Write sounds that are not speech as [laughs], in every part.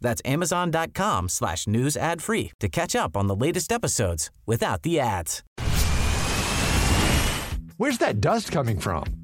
That's amazon.com slash news ad free to catch up on the latest episodes without the ads. Where's that dust coming from?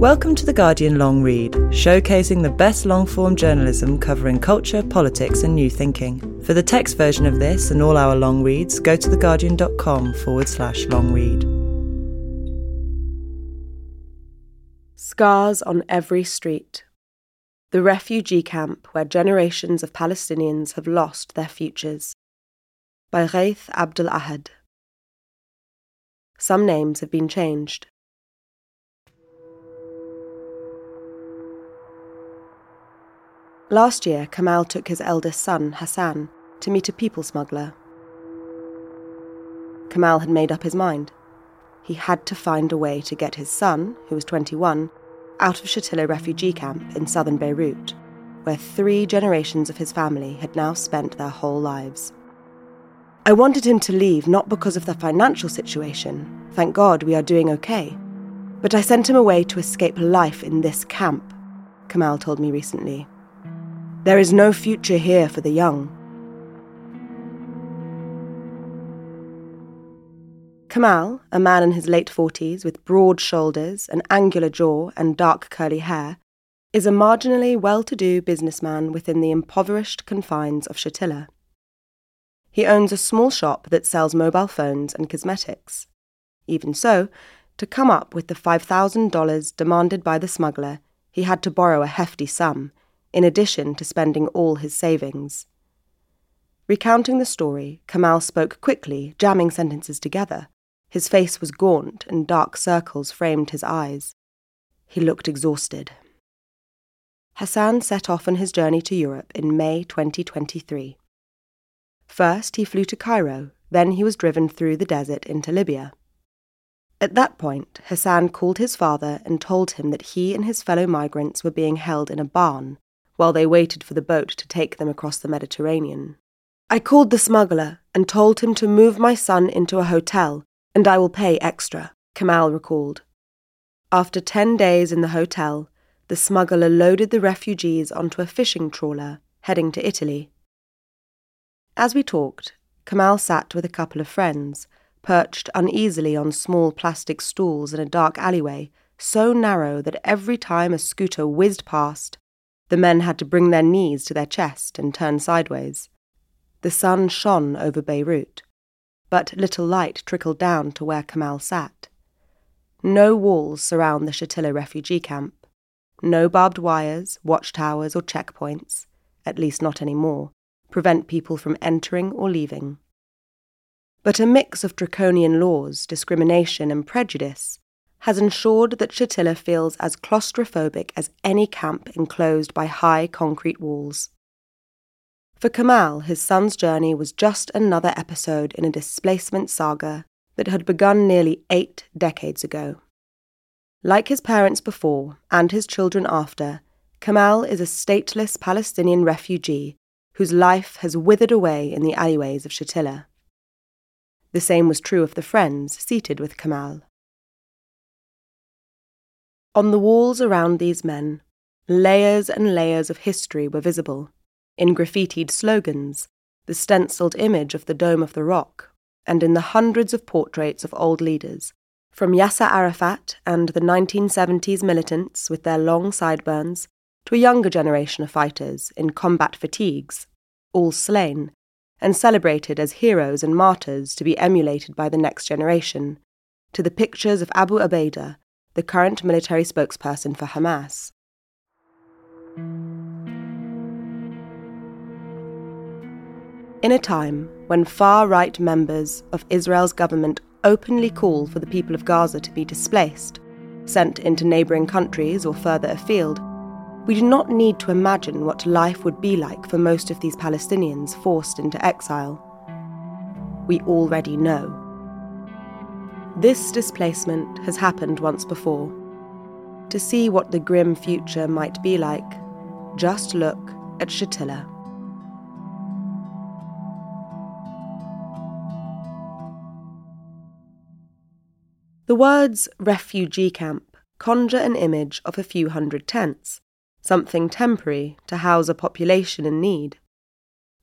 Welcome to The Guardian Long Read, showcasing the best long form journalism covering culture, politics, and new thinking. For the text version of this and all our long reads, go to theguardian.com forward slash long read. Scars on every street. The refugee camp where generations of Palestinians have lost their futures. By Ghaith Abdul Ahad. Some names have been changed. Last year, Kamal took his eldest son, Hassan, to meet a people smuggler. Kamal had made up his mind. He had to find a way to get his son, who was 21, out of Shatila refugee camp in southern Beirut, where three generations of his family had now spent their whole lives. I wanted him to leave not because of the financial situation, thank God we are doing okay, but I sent him away to escape life in this camp, Kamal told me recently. There is no future here for the young. Kamal, a man in his late 40s with broad shoulders, an angular jaw, and dark curly hair, is a marginally well to do businessman within the impoverished confines of Shatila. He owns a small shop that sells mobile phones and cosmetics. Even so, to come up with the $5,000 demanded by the smuggler, he had to borrow a hefty sum, in addition to spending all his savings. Recounting the story, Kamal spoke quickly, jamming sentences together. His face was gaunt and dark circles framed his eyes. He looked exhausted. Hassan set off on his journey to Europe in May 2023. First, he flew to Cairo, then, he was driven through the desert into Libya. At that point, Hassan called his father and told him that he and his fellow migrants were being held in a barn while they waited for the boat to take them across the Mediterranean. I called the smuggler and told him to move my son into a hotel, and I will pay extra, Kamal recalled. After ten days in the hotel, the smuggler loaded the refugees onto a fishing trawler, heading to Italy. As we talked, Kamal sat with a couple of friends, perched uneasily on small plastic stools in a dark alleyway, so narrow that every time a scooter whizzed past, the men had to bring their knees to their chest and turn sideways. The sun shone over Beirut, but little light trickled down to where Kamal sat. No walls surround the Shatila refugee camp. No barbed wires, watchtowers, or checkpoints, at least not any more, prevent people from entering or leaving. But a mix of draconian laws, discrimination, and prejudice has ensured that Shatila feels as claustrophobic as any camp enclosed by high concrete walls. For Kamal, his son's journey was just another episode in a displacement saga that had begun nearly eight decades ago. Like his parents before and his children after, Kamal is a stateless Palestinian refugee whose life has withered away in the alleyways of Shatila. The same was true of the friends seated with Kamal. On the walls around these men, layers and layers of history were visible, in graffitied slogans, the stenciled image of the Dome of the Rock, and in the hundreds of portraits of old leaders, from Yasser Arafat and the 1970s militants with their long sideburns, to a younger generation of fighters in combat fatigues, all slain, and celebrated as heroes and martyrs to be emulated by the next generation, to the pictures of Abu Ubaidah, the current military spokesperson for Hamas. In a time when far right members of Israel's government openly call for the people of Gaza to be displaced, sent into neighbouring countries or further afield, we do not need to imagine what life would be like for most of these Palestinians forced into exile. We already know. This displacement has happened once before. To see what the grim future might be like, just look at Shatila. The words refugee camp conjure an image of a few hundred tents, something temporary to house a population in need.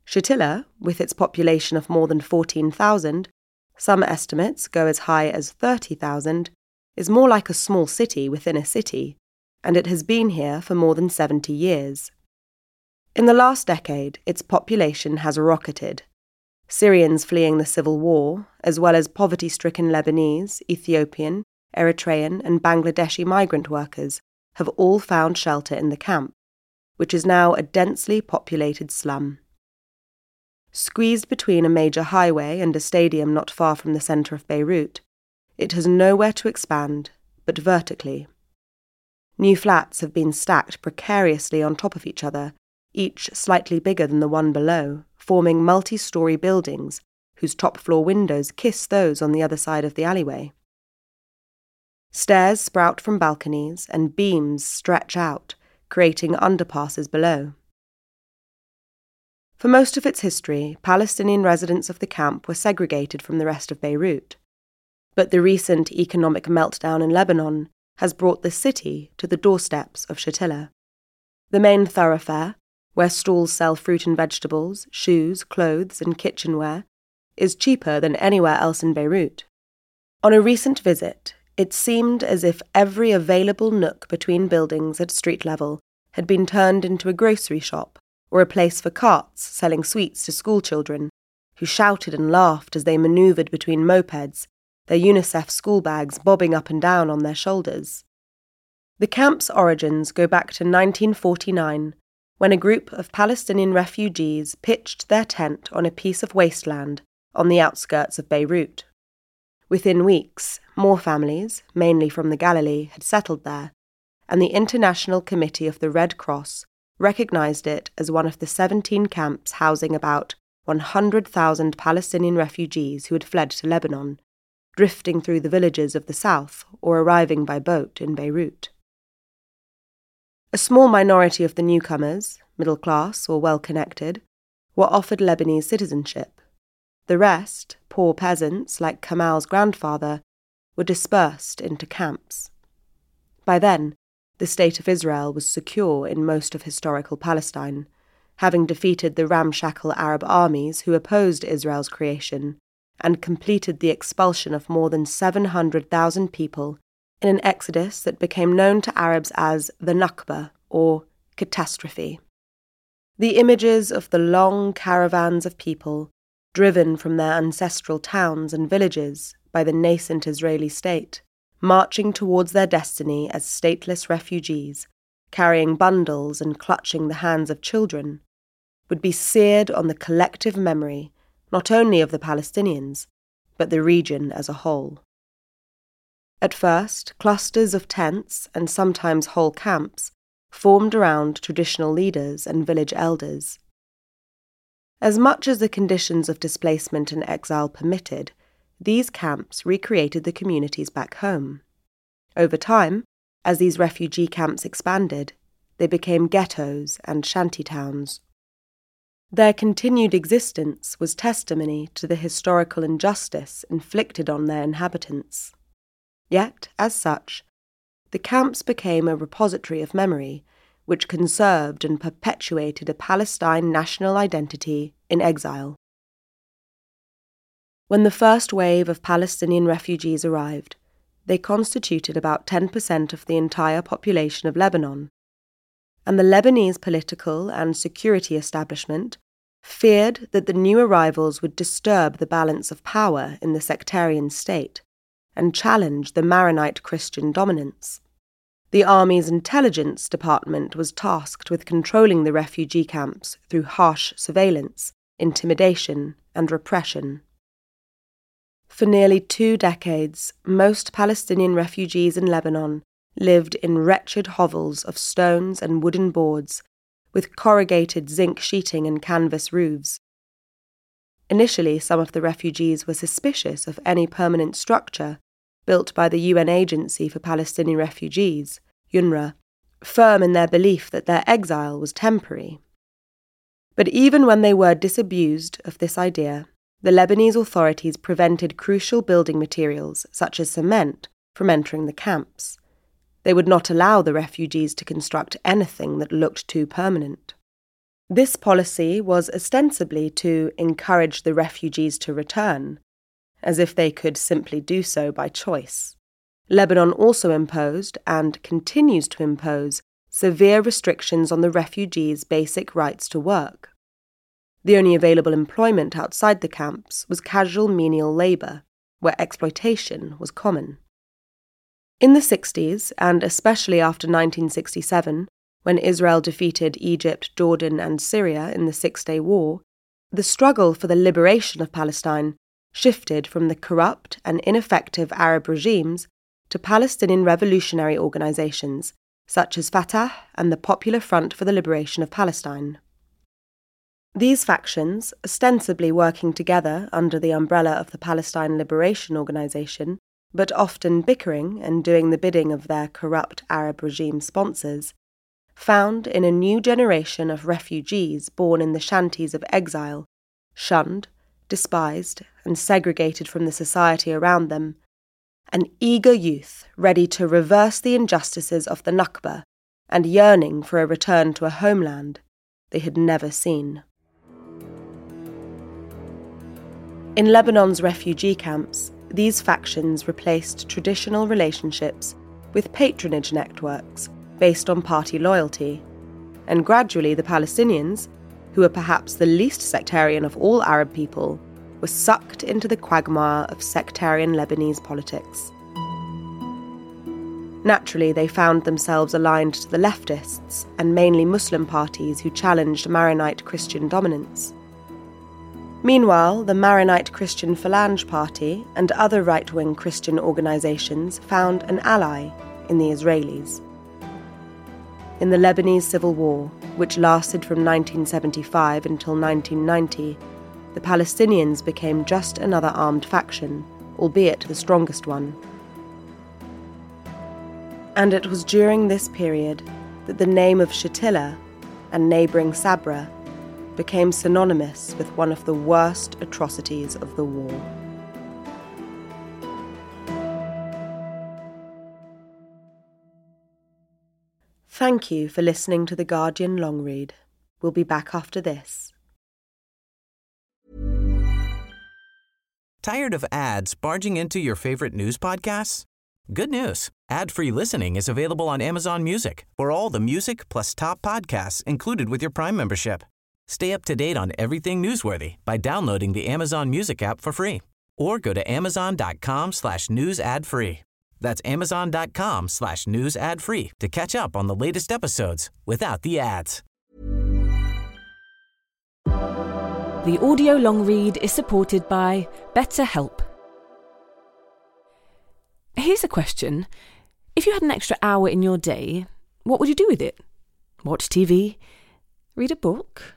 Shatila, with its population of more than 14,000, some estimates go as high as 30,000, is more like a small city within a city, and it has been here for more than 70 years. In the last decade, its population has rocketed, Syrians fleeing the civil war, as well as poverty stricken Lebanese, Ethiopian, Eritrean, and Bangladeshi migrant workers, have all found shelter in the camp, which is now a densely populated slum. Squeezed between a major highway and a stadium not far from the centre of Beirut, it has nowhere to expand but vertically. New flats have been stacked precariously on top of each other, each slightly bigger than the one below, forming multi story buildings whose top floor windows kiss those on the other side of the alleyway. Stairs sprout from balconies and beams stretch out, creating underpasses below. For most of its history, Palestinian residents of the camp were segregated from the rest of Beirut. But the recent economic meltdown in Lebanon has brought the city to the doorsteps of Shatila. The main thoroughfare, where stalls sell fruit and vegetables, shoes, clothes, and kitchenware, is cheaper than anywhere else in Beirut. On a recent visit, it seemed as if every available nook between buildings at street level had been turned into a grocery shop or a place for carts selling sweets to schoolchildren, who shouted and laughed as they manoeuvred between mopeds, their UNICEF school bags bobbing up and down on their shoulders. The camp's origins go back to 1949 when a group of Palestinian refugees pitched their tent on a piece of wasteland on the outskirts of Beirut. Within weeks, more families, mainly from the Galilee, had settled there, and the International Committee of the Red Cross recognized it as one of the 17 camps housing about 100,000 Palestinian refugees who had fled to Lebanon, drifting through the villages of the south or arriving by boat in Beirut. A small minority of the newcomers, middle class or well connected, were offered Lebanese citizenship. The rest, poor peasants like Kamal's grandfather, were dispersed into camps. By then, the State of Israel was secure in most of historical Palestine, having defeated the ramshackle Arab armies who opposed Israel's creation and completed the expulsion of more than 700,000 people in an exodus that became known to Arabs as the Nakba, or catastrophe. The images of the long caravans of people, driven from their ancestral towns and villages by the nascent Israeli state, marching towards their destiny as stateless refugees, carrying bundles and clutching the hands of children, would be seared on the collective memory not only of the Palestinians, but the region as a whole. At first, clusters of tents and sometimes whole camps formed around traditional leaders and village elders. As much as the conditions of displacement and exile permitted, these camps recreated the communities back home. Over time, as these refugee camps expanded, they became ghettos and shanty towns. Their continued existence was testimony to the historical injustice inflicted on their inhabitants. Yet, as such, the camps became a repository of memory which conserved and perpetuated a Palestine national identity in exile. When the first wave of Palestinian refugees arrived, they constituted about 10% of the entire population of Lebanon, and the Lebanese political and security establishment feared that the new arrivals would disturb the balance of power in the sectarian state and challenge the Maronite Christian dominance. The Army's intelligence department was tasked with controlling the refugee camps through harsh surveillance, intimidation, and repression. For nearly two decades, most Palestinian refugees in Lebanon lived in wretched hovels of stones and wooden boards with corrugated zinc sheeting and canvas roofs. Initially, some of the refugees were suspicious of any permanent structure built by the UN Agency for Palestinian Refugees, UNRWA, firm in their belief that their exile was temporary. But even when they were disabused of this idea, the Lebanese authorities prevented crucial building materials, such as cement, from entering the camps. They would not allow the refugees to construct anything that looked too permanent. This policy was ostensibly to encourage the refugees to return, as if they could simply do so by choice. Lebanon also imposed, and continues to impose, severe restrictions on the refugees' basic rights to work. The only available employment outside the camps was casual menial labour, where exploitation was common. In the 60s, and especially after 1967, when Israel defeated Egypt, Jordan, and Syria in the Six Day War, the struggle for the liberation of Palestine shifted from the corrupt and ineffective Arab regimes to Palestinian revolutionary organizations such as Fatah and the Popular Front for the Liberation of Palestine. These factions, ostensibly working together under the umbrella of the Palestine Liberation Organization, but often bickering and doing the bidding of their corrupt Arab regime sponsors, found in a new generation of refugees born in the shanties of exile, shunned, despised, and segregated from the society around them, an eager youth ready to reverse the injustices of the Nakba and yearning for a return to a homeland they had never seen. In Lebanon's refugee camps, these factions replaced traditional relationships with patronage networks based on party loyalty, and gradually the Palestinians, who were perhaps the least sectarian of all Arab people, were sucked into the quagmire of sectarian Lebanese politics. Naturally, they found themselves aligned to the leftists and mainly Muslim parties who challenged Maronite Christian dominance. Meanwhile, the Maronite Christian Phalange Party and other right wing Christian organizations found an ally in the Israelis. In the Lebanese Civil War, which lasted from 1975 until 1990, the Palestinians became just another armed faction, albeit the strongest one. And it was during this period that the name of Shatila and neighbouring Sabra became synonymous with one of the worst atrocities of the war. Thank you for listening to The Guardian long read. We'll be back after this. Tired of ads barging into your favorite news podcasts? Good news. Ad-free listening is available on Amazon Music. For all the music plus top podcasts included with your Prime membership. Stay up to date on everything newsworthy by downloading the Amazon Music app for free or go to amazon.com slash news ad free. That's amazon.com slash news ad free to catch up on the latest episodes without the ads. The audio long read is supported by BetterHelp. Here's a question. If you had an extra hour in your day, what would you do with it? Watch TV? Read a book?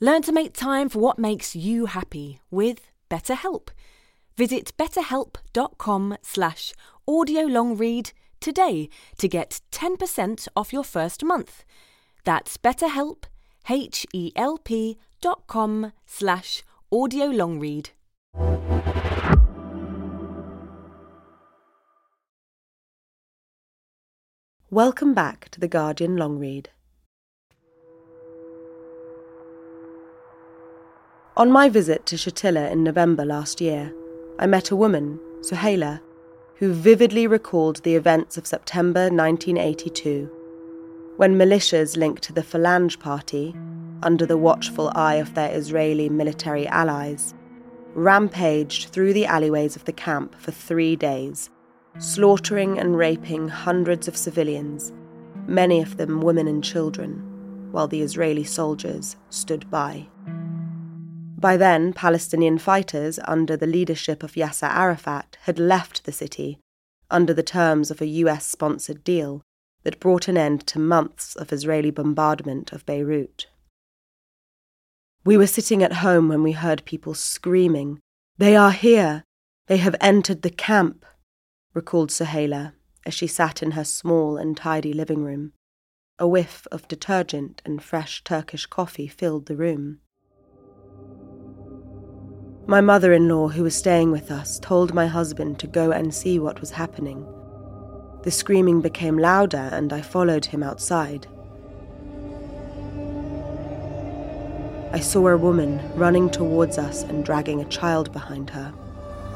Learn to make time for what makes you happy with BetterHelp. Visit betterhelp.com slash audiolongread today to get 10% off your first month. That's betterhelp, H-E-L-P dot com slash audiolongread. Welcome back to the Guardian Long On my visit to Shatila in November last year, I met a woman, Suhaila, who vividly recalled the events of September 1982, when militias linked to the Phalange Party, under the watchful eye of their Israeli military allies, rampaged through the alleyways of the camp for three days slaughtering and raping hundreds of civilians, many of them women and children, while the Israeli soldiers stood by. By then, Palestinian fighters under the leadership of Yasser Arafat had left the city under the terms of a US sponsored deal that brought an end to months of Israeli bombardment of Beirut. We were sitting at home when we heard people screaming, They are here! They have entered the camp! recalled Suhaila as she sat in her small and tidy living room. A whiff of detergent and fresh Turkish coffee filled the room. My mother in law, who was staying with us, told my husband to go and see what was happening. The screaming became louder, and I followed him outside. I saw a woman running towards us and dragging a child behind her.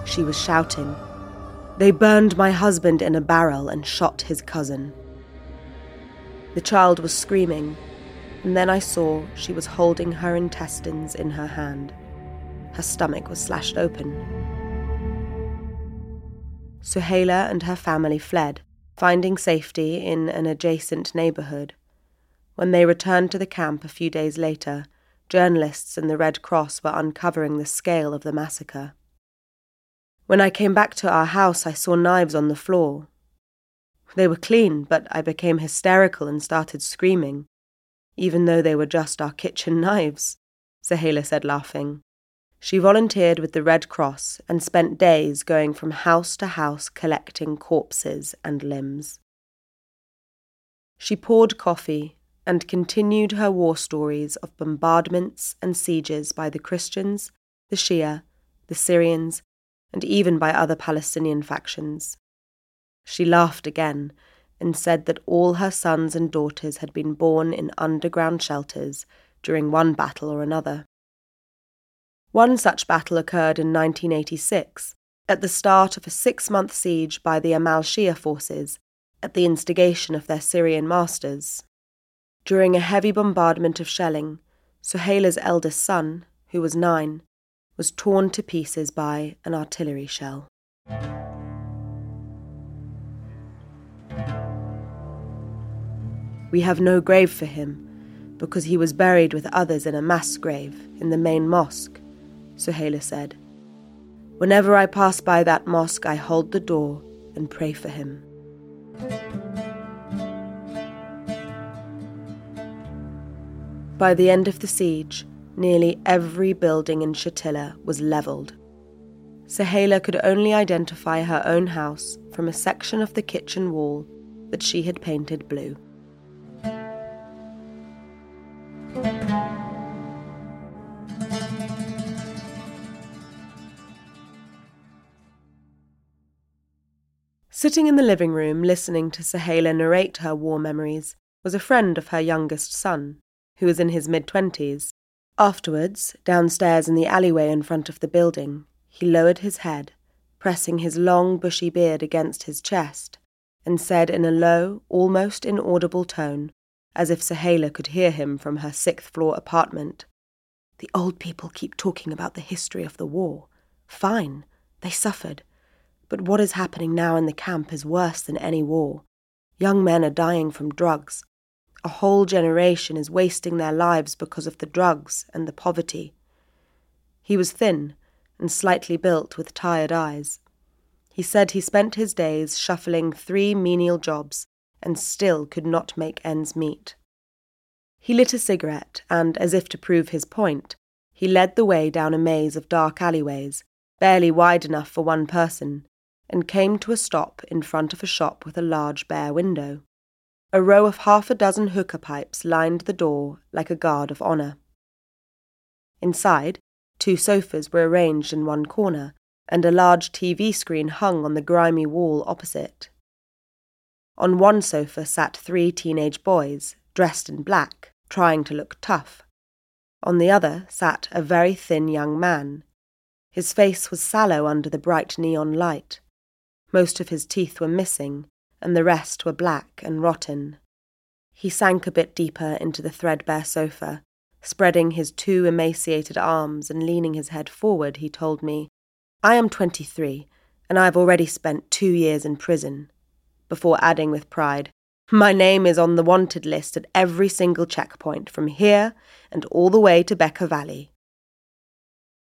She was shouting, they burned my husband in a barrel and shot his cousin. The child was screaming, and then I saw she was holding her intestines in her hand. Her stomach was slashed open. Suhaila and her family fled, finding safety in an adjacent neighborhood. When they returned to the camp a few days later, journalists and the Red Cross were uncovering the scale of the massacre. When I came back to our house, I saw knives on the floor. They were clean, but I became hysterical and started screaming, even though they were just our kitchen [laughs] knives, Suhaila said, laughing. She volunteered with the Red Cross and spent days going from house to house collecting corpses and limbs. She poured coffee and continued her war stories of bombardments and sieges by the Christians, the Shia, the Syrians, and even by other Palestinian factions. She laughed again and said that all her sons and daughters had been born in underground shelters during one battle or another. One such battle occurred in 1986, at the start of a six month siege by the Amal Shia forces, at the instigation of their Syrian masters. During a heavy bombardment of shelling, Suhaila's eldest son, who was nine, was torn to pieces by an artillery shell. We have no grave for him because he was buried with others in a mass grave in the main mosque, Suhaila said. Whenever I pass by that mosque, I hold the door and pray for him. By the end of the siege, nearly every building in Shatila was levelled. Suhaila could only identify her own house from a section of the kitchen wall that she had painted blue. Sitting in the living room listening to Suhaila narrate her war memories was a friend of her youngest son, who was in his mid twenties Afterwards, downstairs in the alleyway in front of the building, he lowered his head, pressing his long bushy beard against his chest, and said in a low, almost inaudible tone, as if Suhaila could hear him from her sixth floor apartment, The old people keep talking about the history of the war. Fine, they suffered. But what is happening now in the camp is worse than any war. Young men are dying from drugs, a whole generation is wasting their lives because of the drugs and the poverty. He was thin and slightly built with tired eyes. He said he spent his days shuffling three menial jobs and still could not make ends meet. He lit a cigarette and, as if to prove his point, he led the way down a maze of dark alleyways, barely wide enough for one person, and came to a stop in front of a shop with a large bare window. A row of half a dozen hookah pipes lined the door like a guard of honour. Inside, two sofas were arranged in one corner, and a large TV screen hung on the grimy wall opposite. On one sofa sat three teenage boys, dressed in black, trying to look tough. On the other sat a very thin young man. His face was sallow under the bright neon light. Most of his teeth were missing, and the rest were black and rotten. He sank a bit deeper into the threadbare sofa. Spreading his two emaciated arms and leaning his head forward, he told me, I am twenty three, and I have already spent two years in prison. Before adding with pride, My name is on the wanted list at every single checkpoint from here and all the way to Bekaa Valley.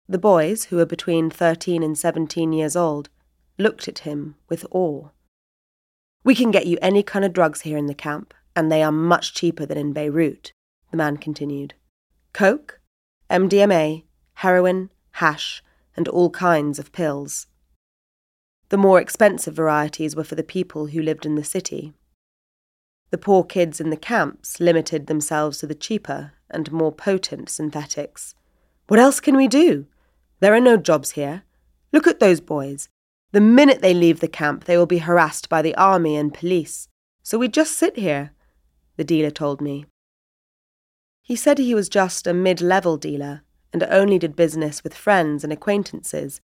The boys, who were between thirteen and seventeen years old, looked at him with awe. We can get you any kind of drugs here in the camp, and they are much cheaper than in Beirut, the man continued. Coke, MDMA, heroin, hash, and all kinds of pills. The more expensive varieties were for the people who lived in the city. The poor kids in the camps limited themselves to the cheaper and more potent synthetics. What else can we do? There are no jobs here. Look at those boys. The minute they leave the camp, they will be harassed by the army and police. So we just sit here, the dealer told me. He said he was just a mid level dealer and only did business with friends and acquaintances,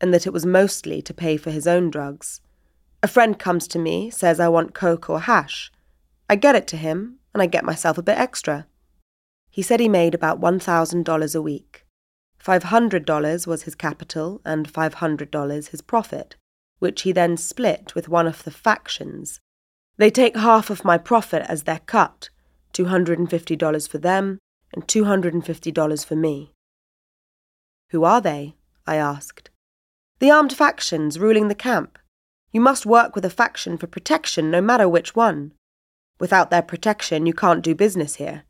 and that it was mostly to pay for his own drugs. A friend comes to me, says I want coke or hash. I get it to him, and I get myself a bit extra. He said he made about $1,000 a week. $500 was his capital and $500 his profit, which he then split with one of the factions. They take half of my profit as their cut, $250 for them and $250 for me. Who are they? I asked. The armed factions ruling the camp. You must work with a faction for protection, no matter which one. Without their protection, you can't do business here.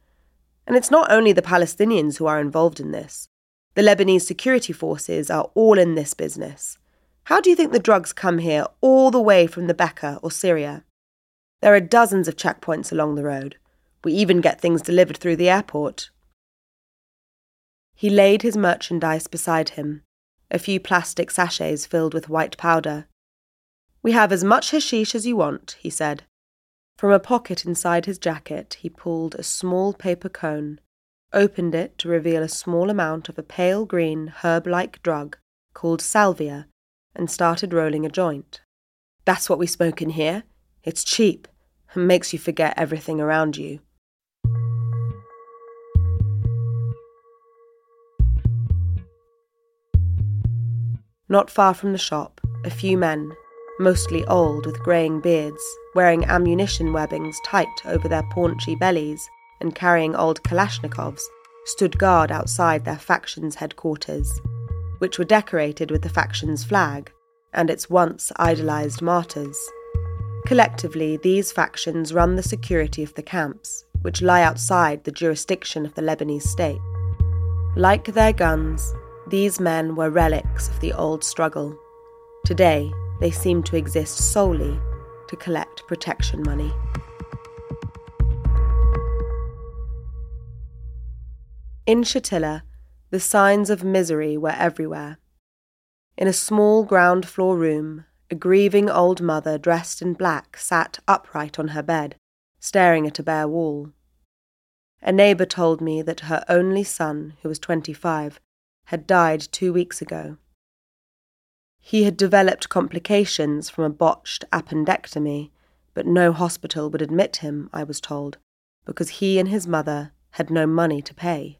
And it's not only the Palestinians who are involved in this. The Lebanese security forces are all in this business. How do you think the drugs come here all the way from the Bekaa or Syria? There are dozens of checkpoints along the road. We even get things delivered through the airport. He laid his merchandise beside him, a few plastic sachets filled with white powder. We have as much hashish as you want, he said. From a pocket inside his jacket, he pulled a small paper cone opened it to reveal a small amount of a pale green herb like drug called salvia, and started rolling a joint. That's what we smoke in here. It's cheap and makes you forget everything around you. Not far from the shop, a few men, mostly old with greying beards, wearing ammunition webbings tight over their paunchy bellies, and carrying old Kalashnikovs, stood guard outside their faction's headquarters, which were decorated with the faction's flag and its once idolized martyrs. Collectively, these factions run the security of the camps, which lie outside the jurisdiction of the Lebanese state. Like their guns, these men were relics of the old struggle. Today, they seem to exist solely to collect protection money. In Shatila, the signs of misery were everywhere. In a small ground floor room, a grieving old mother dressed in black sat upright on her bed, staring at a bare wall. A neighbour told me that her only son, who was twenty five, had died two weeks ago. He had developed complications from a botched appendectomy, but no hospital would admit him, I was told, because he and his mother had no money to pay.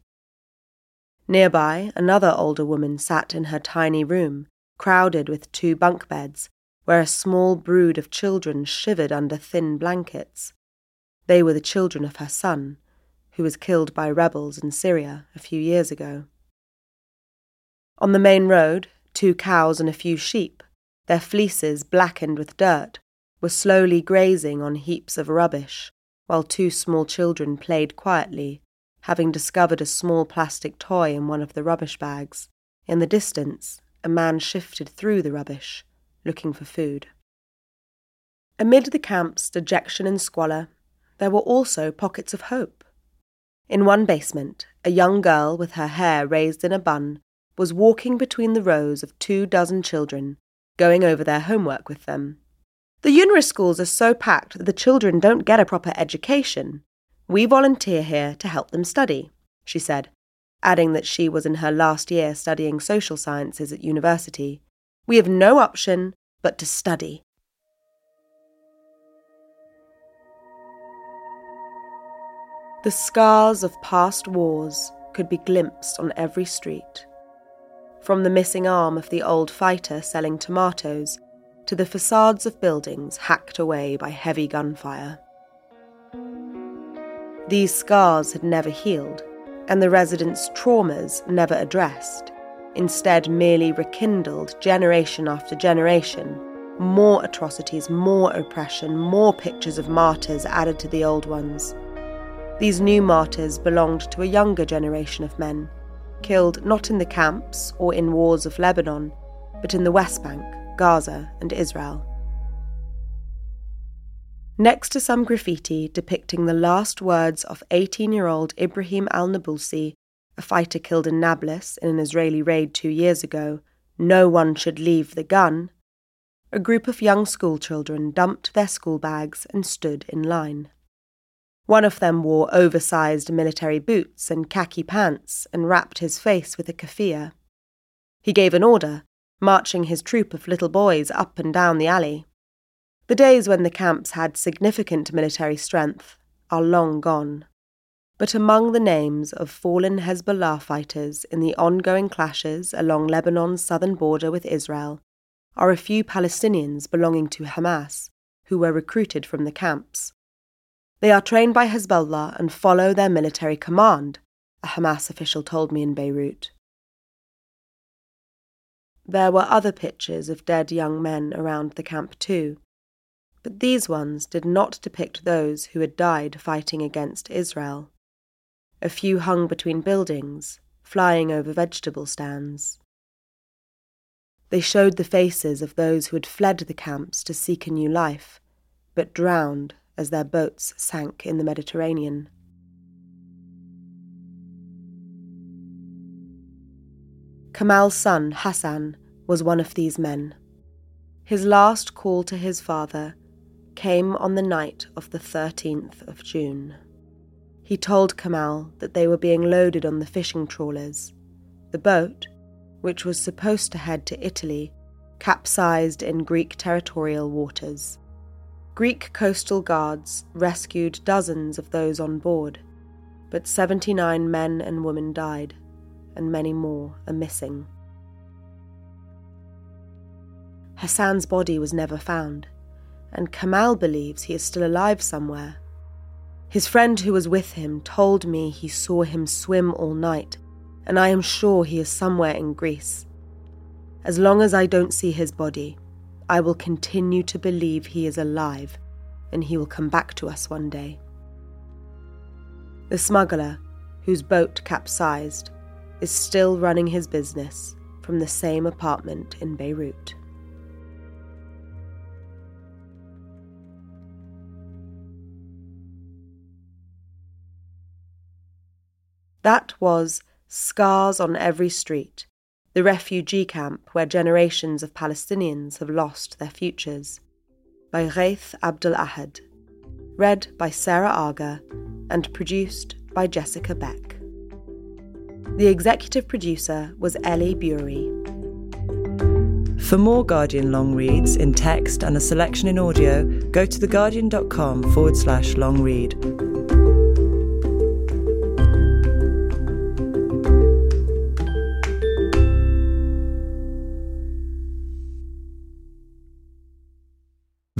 Nearby, another older woman sat in her tiny room, crowded with two bunk beds, where a small brood of children shivered under thin blankets. They were the children of her son, who was killed by rebels in Syria a few years ago. On the main road, two cows and a few sheep, their fleeces blackened with dirt, were slowly grazing on heaps of rubbish, while two small children played quietly, having discovered a small plastic toy in one of the rubbish bags. In the distance, a man shifted through the rubbish, looking for food. Amid the camp's dejection and squalor, there were also pockets of hope. In one basement, a young girl with her hair raised in a bun was walking between the rows of two dozen children, going over their homework with them. The UNRWA schools are so packed that the children don't get a proper education. We volunteer here to help them study, she said, adding that she was in her last year studying social sciences at university. We have no option but to study. The scars of past wars could be glimpsed on every street. From the missing arm of the old fighter selling tomatoes to the facades of buildings hacked away by heavy gunfire. These scars had never healed, and the residents' traumas never addressed, instead, merely rekindled generation after generation. More atrocities, more oppression, more pictures of martyrs added to the old ones. These new martyrs belonged to a younger generation of men, killed not in the camps or in wars of Lebanon, but in the West Bank, Gaza, and Israel. Next to some graffiti depicting the last words of 18 year old Ibrahim al Nabulsi, a fighter killed in Nablus in an Israeli raid two years ago, no one should leave the gun, a group of young schoolchildren dumped their school bags and stood in line. One of them wore oversized military boots and khaki pants and wrapped his face with a keffiyeh. He gave an order, marching his troop of little boys up and down the alley. The days when the camps had significant military strength are long gone. But among the names of fallen Hezbollah fighters in the ongoing clashes along Lebanon's southern border with Israel are a few Palestinians belonging to Hamas who were recruited from the camps. They are trained by Hezbollah and follow their military command, a Hamas official told me in Beirut. There were other pictures of dead young men around the camp too, but these ones did not depict those who had died fighting against Israel. A few hung between buildings, flying over vegetable stands. They showed the faces of those who had fled the camps to seek a new life, but drowned as their boats sank in the Mediterranean. Kamal's son, Hassan, was one of these men. His last call to his father came on the night of the 13th of June. He told Kamal that they were being loaded on the fishing trawlers. The boat, which was supposed to head to Italy, capsized in Greek territorial waters. Greek coastal guards rescued dozens of those on board, but 79 men and women died, and many more are missing. Hassan's body was never found, and Kamal believes he is still alive somewhere. His friend who was with him told me he saw him swim all night, and I am sure he is somewhere in Greece. As long as I don't see his body, I will continue to believe he is alive and he will come back to us one day. The smuggler, whose boat capsized, is still running his business from the same apartment in Beirut. That was Scars on Every Street the refugee camp where generations of Palestinians have lost their futures, by Ghaith Abdul Ahad, read by Sarah Arger, and produced by Jessica Beck. The executive producer was Ellie Bury. For more Guardian long reads in text and a selection in audio, go to theguardian.com forward slash long read.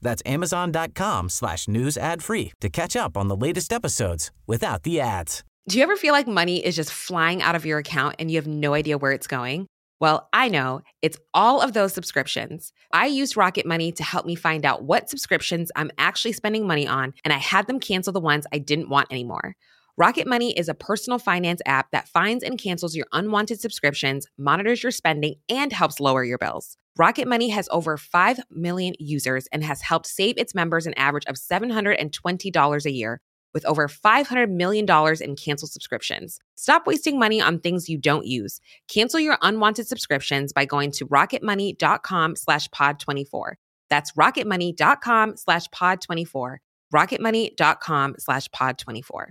That's amazon.com slash news ad free to catch up on the latest episodes without the ads. Do you ever feel like money is just flying out of your account and you have no idea where it's going? Well, I know it's all of those subscriptions. I used Rocket Money to help me find out what subscriptions I'm actually spending money on, and I had them cancel the ones I didn't want anymore. Rocket Money is a personal finance app that finds and cancels your unwanted subscriptions, monitors your spending, and helps lower your bills. Rocket Money has over 5 million users and has helped save its members an average of $720 a year with over $500 million in canceled subscriptions. Stop wasting money on things you don't use. Cancel your unwanted subscriptions by going to rocketmoney.com slash pod24. That's rocketmoney.com slash pod24. rocketmoney.com slash pod24.